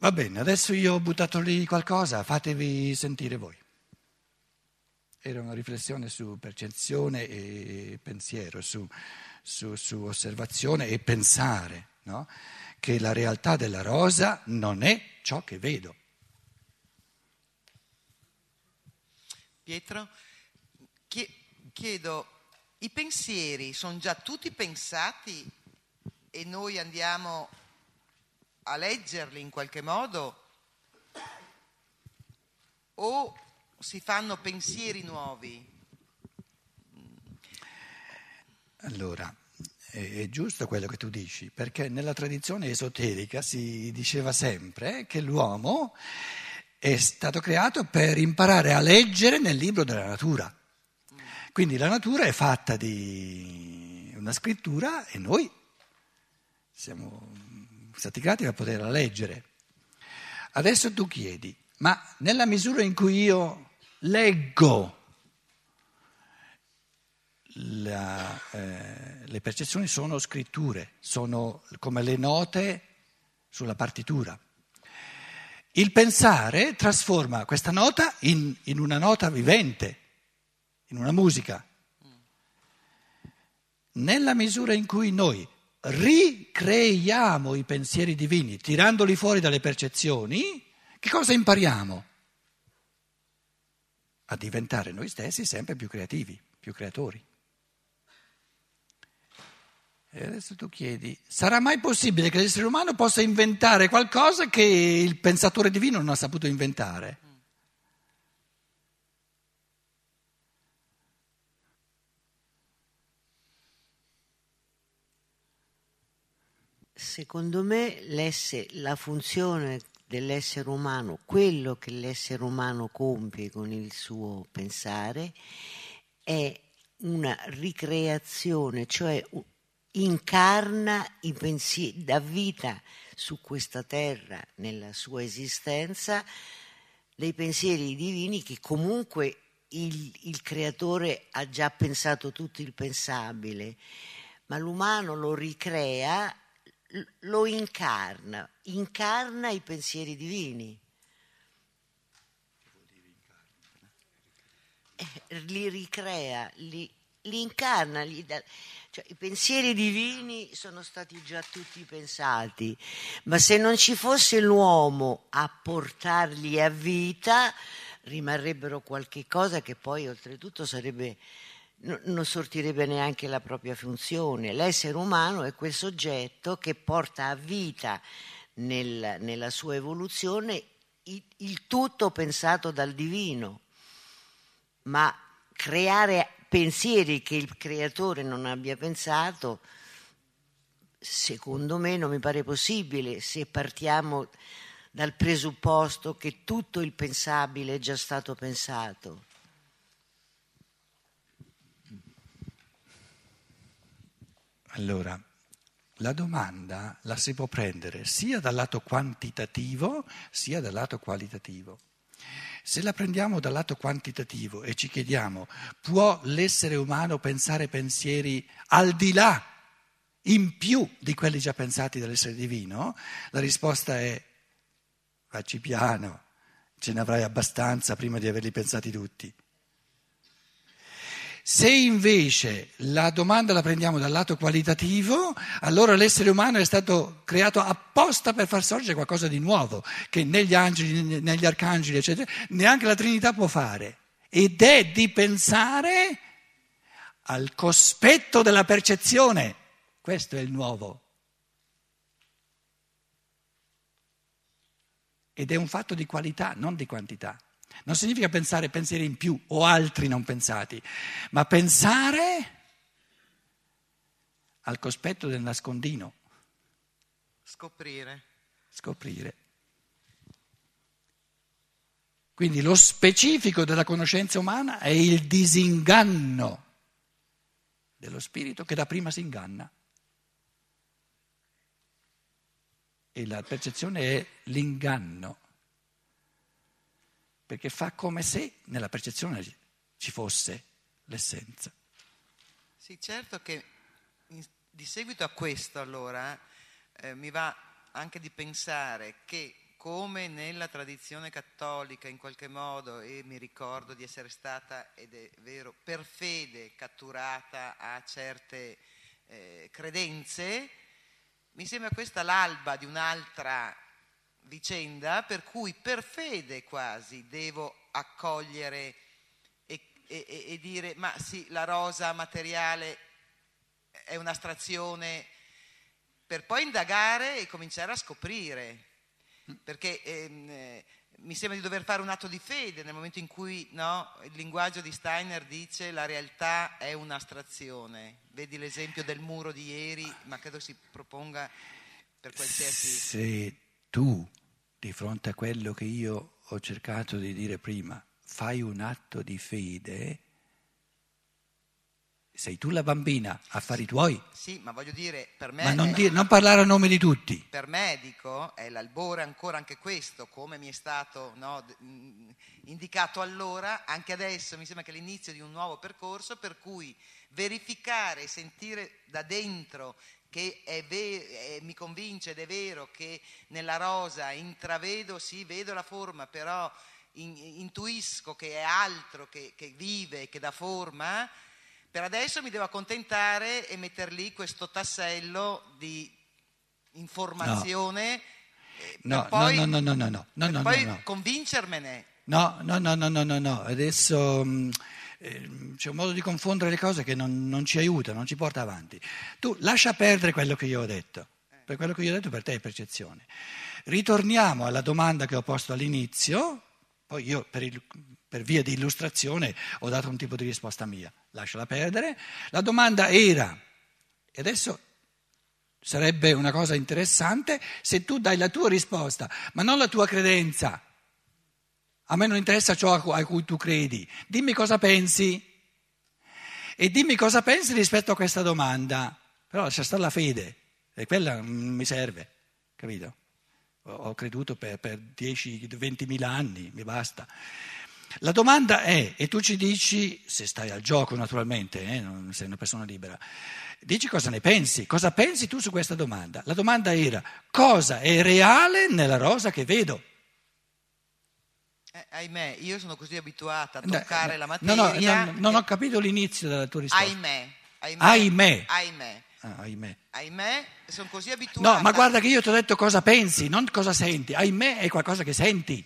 Va bene, adesso io ho buttato lì qualcosa, fatevi sentire voi. Era una riflessione su percezione e pensiero, su, su, su osservazione e pensare, no? che la realtà della rosa non è ciò che vedo. Pietro, chiedo, i pensieri sono già tutti pensati e noi andiamo a leggerli in qualche modo o si fanno pensieri nuovi? Allora, è giusto quello che tu dici, perché nella tradizione esoterica si diceva sempre che l'uomo è stato creato per imparare a leggere nel libro della natura. Quindi la natura è fatta di una scrittura e noi siamo stati creati per poterla leggere. Adesso tu chiedi, ma nella misura in cui io leggo la, eh, le percezioni sono scritture, sono come le note sulla partitura. Il pensare trasforma questa nota in, in una nota vivente, in una musica. Nella misura in cui noi ricreiamo i pensieri divini, tirandoli fuori dalle percezioni, che cosa impariamo? A diventare noi stessi sempre più creativi, più creatori. E adesso tu chiedi, sarà mai possibile che l'essere umano possa inventare qualcosa che il pensatore divino non ha saputo inventare? Secondo me la funzione dell'essere umano, quello che l'essere umano compie con il suo pensare, è una ricreazione, cioè incarna i pensieri, dà vita su questa terra, nella sua esistenza, dei pensieri divini che comunque il, il creatore ha già pensato tutto il pensabile, ma l'umano lo ricrea lo incarna, incarna i pensieri divini. Eh, li ricrea, li, li incarna, li da, cioè, i pensieri divini sono stati già tutti pensati, ma se non ci fosse l'uomo a portarli a vita, rimarrebbero qualche cosa che poi oltretutto sarebbe non sortirebbe neanche la propria funzione. L'essere umano è quel soggetto che porta a vita nel, nella sua evoluzione il, il tutto pensato dal divino, ma creare pensieri che il creatore non abbia pensato, secondo me non mi pare possibile se partiamo dal presupposto che tutto il pensabile è già stato pensato. Allora, la domanda la si può prendere sia dal lato quantitativo sia dal lato qualitativo. Se la prendiamo dal lato quantitativo e ci chiediamo, può l'essere umano pensare pensieri al di là, in più di quelli già pensati dall'essere divino? La risposta è, facci piano, ce ne avrai abbastanza prima di averli pensati tutti. Se invece la domanda la prendiamo dal lato qualitativo, allora l'essere umano è stato creato apposta per far sorgere qualcosa di nuovo, che negli angeli, negli arcangeli, eccetera, neanche la Trinità può fare. Ed è di pensare al cospetto della percezione. Questo è il nuovo. Ed è un fatto di qualità, non di quantità. Non significa pensare pensieri in più o altri non pensati, ma pensare al cospetto del nascondino. Scoprire. Scoprire. Quindi lo specifico della conoscenza umana è il disinganno dello spirito che da prima si inganna. E la percezione è l'inganno perché fa come se nella percezione ci fosse l'essenza. Sì, certo che di seguito a questo allora eh, mi va anche di pensare che come nella tradizione cattolica in qualche modo, e mi ricordo di essere stata, ed è vero, per fede catturata a certe eh, credenze, mi sembra questa l'alba di un'altra vicenda per cui per fede quasi devo accogliere e, e, e dire ma sì, la rosa materiale è un'astrazione per poi indagare e cominciare a scoprire perché ehm, eh, mi sembra di dover fare un atto di fede nel momento in cui no, il linguaggio di Steiner dice la realtà è un'astrazione. Vedi l'esempio del muro di ieri, ma credo si proponga per qualsiasi... Se tu, di fronte a quello che io ho cercato di dire prima, fai un atto di fede, sei tu la bambina, affari tuoi. Sì, ma voglio dire, per me... Ma non, dire, non, parlare a nome di tutti. Per me, dico, è l'albore ancora anche questo, come mi è stato no, indicato allora, anche adesso mi sembra che è l'inizio di un nuovo percorso per cui verificare sentire da dentro che ve- mi convince ed è vero che nella rosa intravedo, sì, vedo la forma, però in- intuisco che è altro che, che vive, che dà forma per adesso mi devo accontentare e mettere lì questo tassello di informazione no. No, poi, no, no, no, no, no, no, no, poi no, no. convincermene. No, no, no, no, no, no, no. adesso mh, eh, c'è un modo di confondere le cose che non, non, ci aiuta, non ci porta avanti. Tu lascia perdere quello che io ho detto, per quello che io ho detto per te è percezione. Ritorniamo alla domanda che ho posto all'inizio, poi io per il, per via di illustrazione ho dato un tipo di risposta mia, lasciala perdere. La domanda era, e adesso sarebbe una cosa interessante se tu dai la tua risposta, ma non la tua credenza. A me non interessa ciò a cui tu credi, dimmi cosa pensi e dimmi cosa pensi rispetto a questa domanda. Però lascia stare la fede, e quella mi serve, capito? Ho creduto per, per 10-20 mila anni, mi basta. La domanda è, e tu ci dici, se stai al gioco naturalmente, eh, non sei una persona libera, dici cosa ne pensi, cosa pensi tu su questa domanda? La domanda era, cosa è reale nella rosa che vedo? Ahimè, io sono così abituata a toccare no, la materia. No, no, no, non ho capito l'inizio della tua risposta. Ahimè. Ahimè. Ahimè. ahimè. Ah, ahimè. ahimè, sono così abituata. No, ma guarda che io ti ho detto cosa pensi, non cosa senti. Ahimè è qualcosa che senti.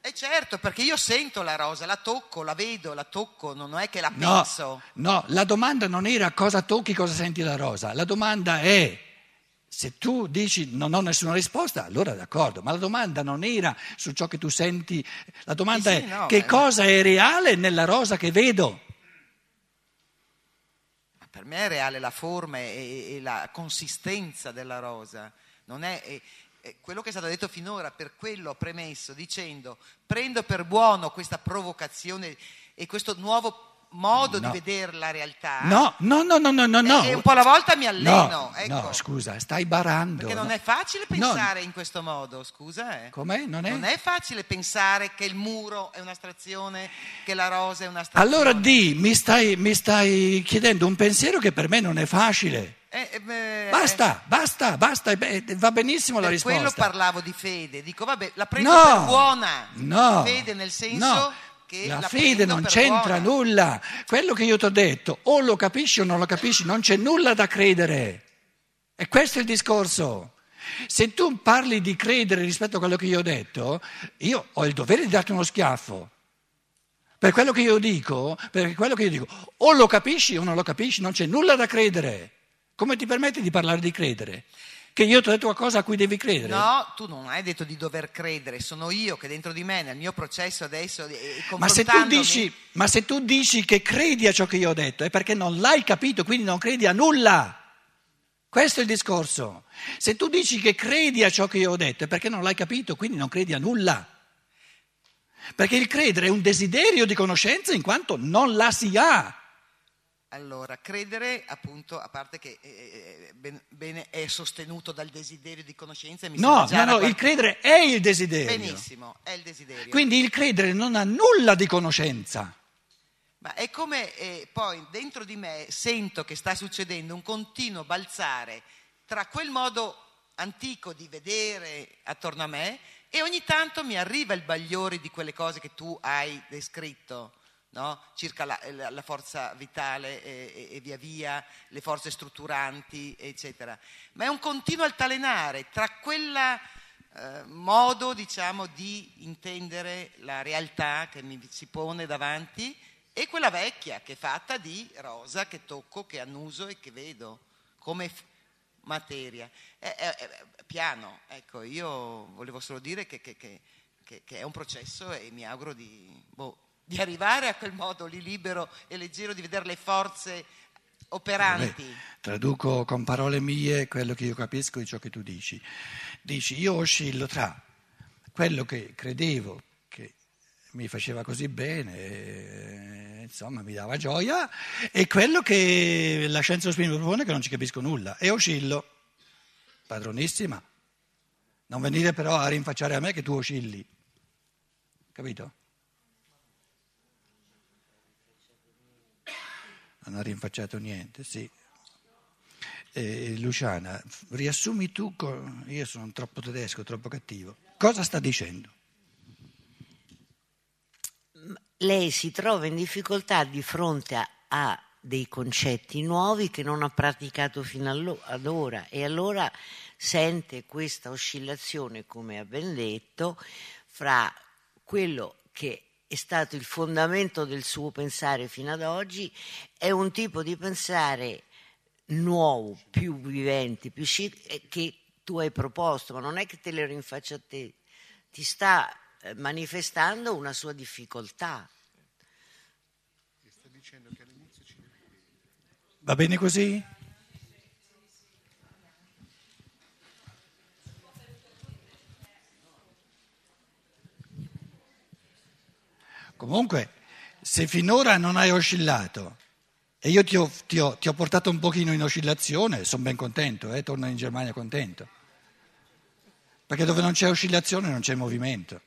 Eh certo, perché io sento la rosa, la tocco, la vedo, la tocco, non è che la penso. No, no, la domanda non era cosa tocchi, cosa senti la rosa. La domanda è, se tu dici non ho nessuna risposta, allora d'accordo, ma la domanda non era su ciò che tu senti, la domanda sì, sì, è no, che beh, cosa è reale nella rosa che vedo. Per me è reale la forma e, e la consistenza della rosa, non è... E, quello che è stato detto finora, per quello ho premesso dicendo prendo per buono questa provocazione e questo nuovo modo no. di vedere la realtà. No, no, no, no, no, no. E un po' alla volta mi alleno. No, ecco. no scusa, stai barando. Perché non no. è facile pensare in questo modo, scusa. Eh. Com'è? Non è? non è facile pensare che il muro è un'astrazione, che la rosa è un'astrazione. Allora di, mi stai, mi stai chiedendo un pensiero che per me non è facile. Eh, eh, beh, basta, eh. basta, basta, va benissimo la risposta. Per quello parlavo di fede, dico vabbè, la prendo no, per buona. No, fede nel senso no, che la, la fede non c'entra buona. nulla. Quello che io ti ho detto, o lo capisci o non lo capisci, non c'è nulla da credere. E questo è il discorso. Se tu parli di credere rispetto a quello che io ho detto, io ho il dovere di darti uno schiaffo. Per quello che io dico, per quello che io dico, o lo capisci o non lo capisci, non c'è nulla da credere. Come ti permetti di parlare di credere? Che io ti ho detto qualcosa a cui devi credere? No, tu non hai detto di dover credere, sono io che dentro di me, nel mio processo adesso. Ma se, dici, ma se tu dici che credi a ciò che io ho detto è perché non l'hai capito, quindi non credi a nulla. Questo è il discorso. Se tu dici che credi a ciò che io ho detto è perché non l'hai capito, quindi non credi a nulla. Perché il credere è un desiderio di conoscenza in quanto non la si ha. Allora, credere, appunto, a parte che eh, ben, bene, è sostenuto dal desiderio di conoscenza. Mi no, no, no, qualche... il credere è il desiderio. Benissimo, è il desiderio. Quindi il credere non ha nulla di conoscenza. Ma è come eh, poi dentro di me sento che sta succedendo un continuo balzare tra quel modo antico di vedere attorno a me E ogni tanto mi arriva il bagliore di quelle cose che tu hai descritto. No? circa la, la, forza vitale e, e, e, via via, le forze strutturanti, eccetera. Ma è un continuo altalenare tra quel eh, modo, diciamo, di intendere la realtà che mi si pone davanti e quella vecchia che è fatta di rosa che tocco, che annuso e che vedo come f- materia. È, è, è, piano, ecco, io volevo solo dire che, che, che, che, è un processo e mi auguro di, boh, di arrivare a quel modo lì libero e leggero di vedere le forze operanti. Beh, traduco con parole mie quello che io capisco di ciò che tu dici. Dici, io oscillo tra quello che credevo mi faceva così bene, eh, insomma mi dava gioia, e quello che la scienza dello spirito propone che non ci capisco nulla, e oscillo, padronissima, non venire però a rinfacciare a me che tu oscilli, capito? Non ha rinfacciato niente, sì. Eh, Luciana, riassumi tu, io sono troppo tedesco, troppo cattivo, cosa sta dicendo? lei si trova in difficoltà di fronte a, a dei concetti nuovi che non ha praticato fino ad ora e allora sente questa oscillazione, come ha ben detto, fra quello che è stato il fondamento del suo pensare fino ad oggi, è un tipo di pensare nuovo, più vivente, più chic, che tu hai proposto, ma non è che te lo rinfaccia a te, ti sta eh, manifestando una sua difficoltà. Va bene così? Comunque, se finora non hai oscillato e io ti ho, ti ho, ti ho portato un pochino in oscillazione, sono ben contento, eh, torno in Germania contento. Perché dove non c'è oscillazione non c'è movimento.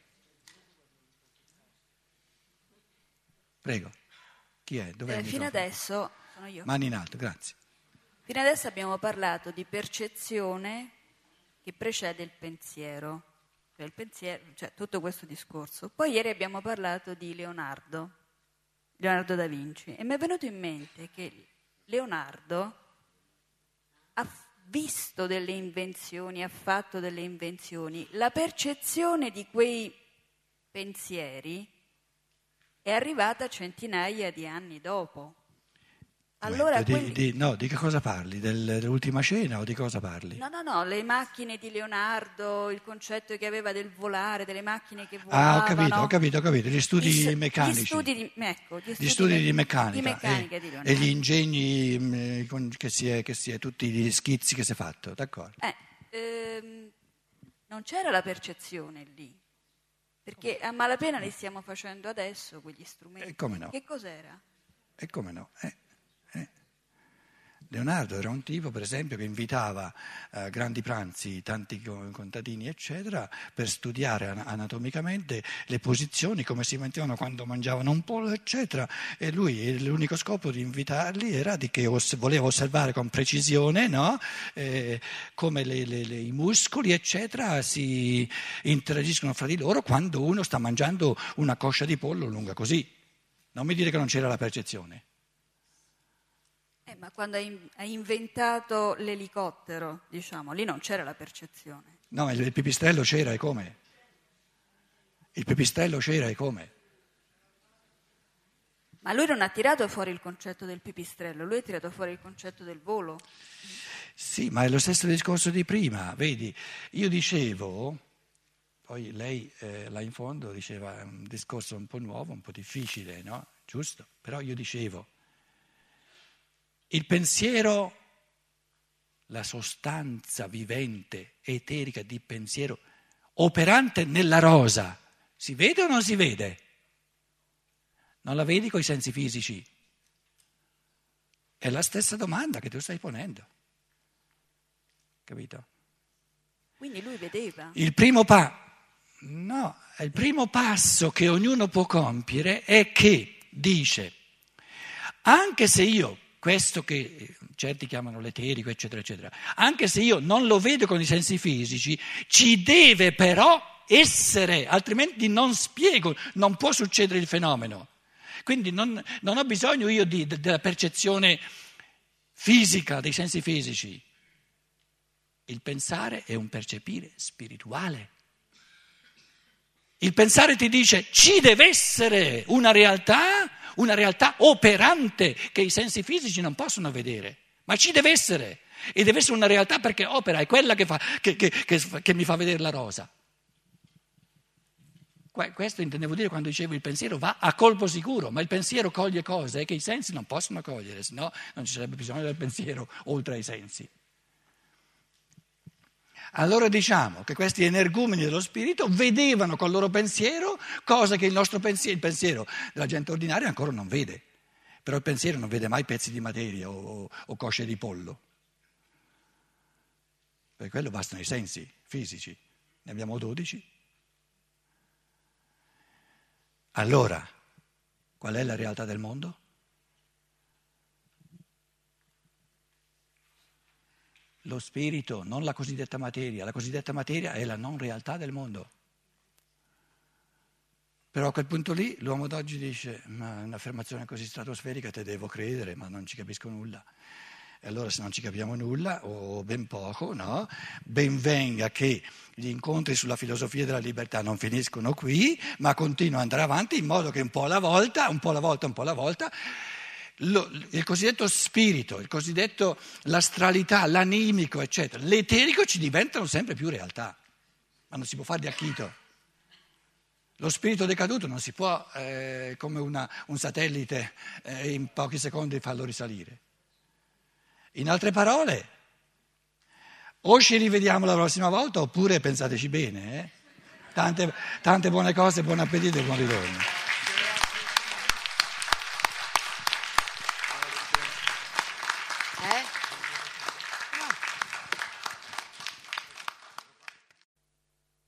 Prego. Chi è? Dov'è eh, fino adesso sono io. Mani in alto, grazie. Fino adesso abbiamo parlato di percezione che precede il pensiero, cioè, il pensiero, cioè tutto questo discorso. Poi ieri abbiamo parlato di Leonardo, Leonardo da Vinci, e mi è venuto in mente che Leonardo ha visto delle invenzioni, ha fatto delle invenzioni. La percezione di quei pensieri è arrivata centinaia di anni dopo. Allora, di, quelli... di, no, di che cosa parli? Del, dell'ultima cena o di cosa parli? No, no, no, le macchine di Leonardo, il concetto che aveva del volare, delle macchine che volavano. Ah, ho capito, ho capito, ho capito, gli studi gli, meccanici. Gli studi di, ecco, gli studi, gli studi di, meccanica. Di meccanica eh, di e gli ingegni mh, mm, che, si è, che si è, tutti gli schizzi che si è fatto, d'accordo. Eh, ehm, non c'era la percezione lì, perché a malapena li stiamo facendo adesso quegli strumenti. E come no? Che cos'era? E come no? Eh. Leonardo era un tipo, per esempio, che invitava eh, grandi pranzi, tanti contadini, eccetera, per studiare anatomicamente le posizioni, come si mettevano quando mangiavano un pollo, eccetera. E lui, l'unico scopo di invitarli era di che voleva osservare con precisione no? eh, come le, le, le, i muscoli, eccetera, si interagiscono fra di loro quando uno sta mangiando una coscia di pollo lunga così. Non mi dire che non c'era la percezione. Ma quando hai, hai inventato l'elicottero, diciamo, lì non c'era la percezione. No, il pipistrello c'era e come? Il pipistrello c'era e come? Ma lui non ha tirato fuori il concetto del pipistrello, lui ha tirato fuori il concetto del volo. Sì, ma è lo stesso discorso di prima, vedi, io dicevo, poi lei eh, là in fondo diceva un discorso un po' nuovo, un po' difficile, no? Giusto? Però io dicevo, il pensiero, la sostanza vivente, eterica di pensiero, operante nella rosa, si vede o non si vede? Non la vedi con i sensi fisici? È la stessa domanda che tu stai ponendo. Capito? Quindi lui vedeva. Il primo, pa- no, il primo passo che ognuno può compiere è che dice, anche se io questo che certi chiamano l'eterico, eccetera, eccetera, anche se io non lo vedo con i sensi fisici, ci deve però essere, altrimenti non spiego, non può succedere il fenomeno. Quindi non, non ho bisogno io di, della percezione fisica, dei sensi fisici. Il pensare è un percepire spirituale. Il pensare ti dice ci deve essere una realtà, una realtà operante che i sensi fisici non possono vedere, ma ci deve essere. E deve essere una realtà perché opera, è quella che, fa, che, che, che mi fa vedere la rosa. Questo intendevo dire quando dicevo il pensiero va a colpo sicuro, ma il pensiero coglie cose che i sensi non possono cogliere, se no non ci sarebbe bisogno del pensiero oltre ai sensi. Allora diciamo che questi energumeni dello spirito vedevano col loro pensiero cose che il nostro pensiero, il pensiero della gente ordinaria ancora non vede. Però il pensiero non vede mai pezzi di materia o, o cosce di pollo. Per quello bastano i sensi fisici. Ne abbiamo dodici. Allora, qual è la realtà del mondo? Lo spirito, non la cosiddetta materia. La cosiddetta materia è la non realtà del mondo. Però a quel punto lì l'uomo d'oggi dice, ma un'affermazione così stratosferica te devo credere, ma non ci capisco nulla. E allora se non ci capiamo nulla, o ben poco, no? Ben venga che gli incontri sulla filosofia della libertà non finiscono qui, ma continuano ad andare avanti in modo che un po' alla volta, un po' alla volta, un po' alla volta, lo, il cosiddetto spirito, il cosiddetto l'astralità, l'animico, eccetera, l'eterico ci diventano sempre più realtà, ma non si può fare di acchito. Lo spirito decaduto non si può, eh, come una, un satellite, eh, in pochi secondi farlo risalire. In altre parole, o ci rivediamo la prossima volta oppure pensateci bene. Eh? Tante, tante buone cose, buon appetito e buon ritorno.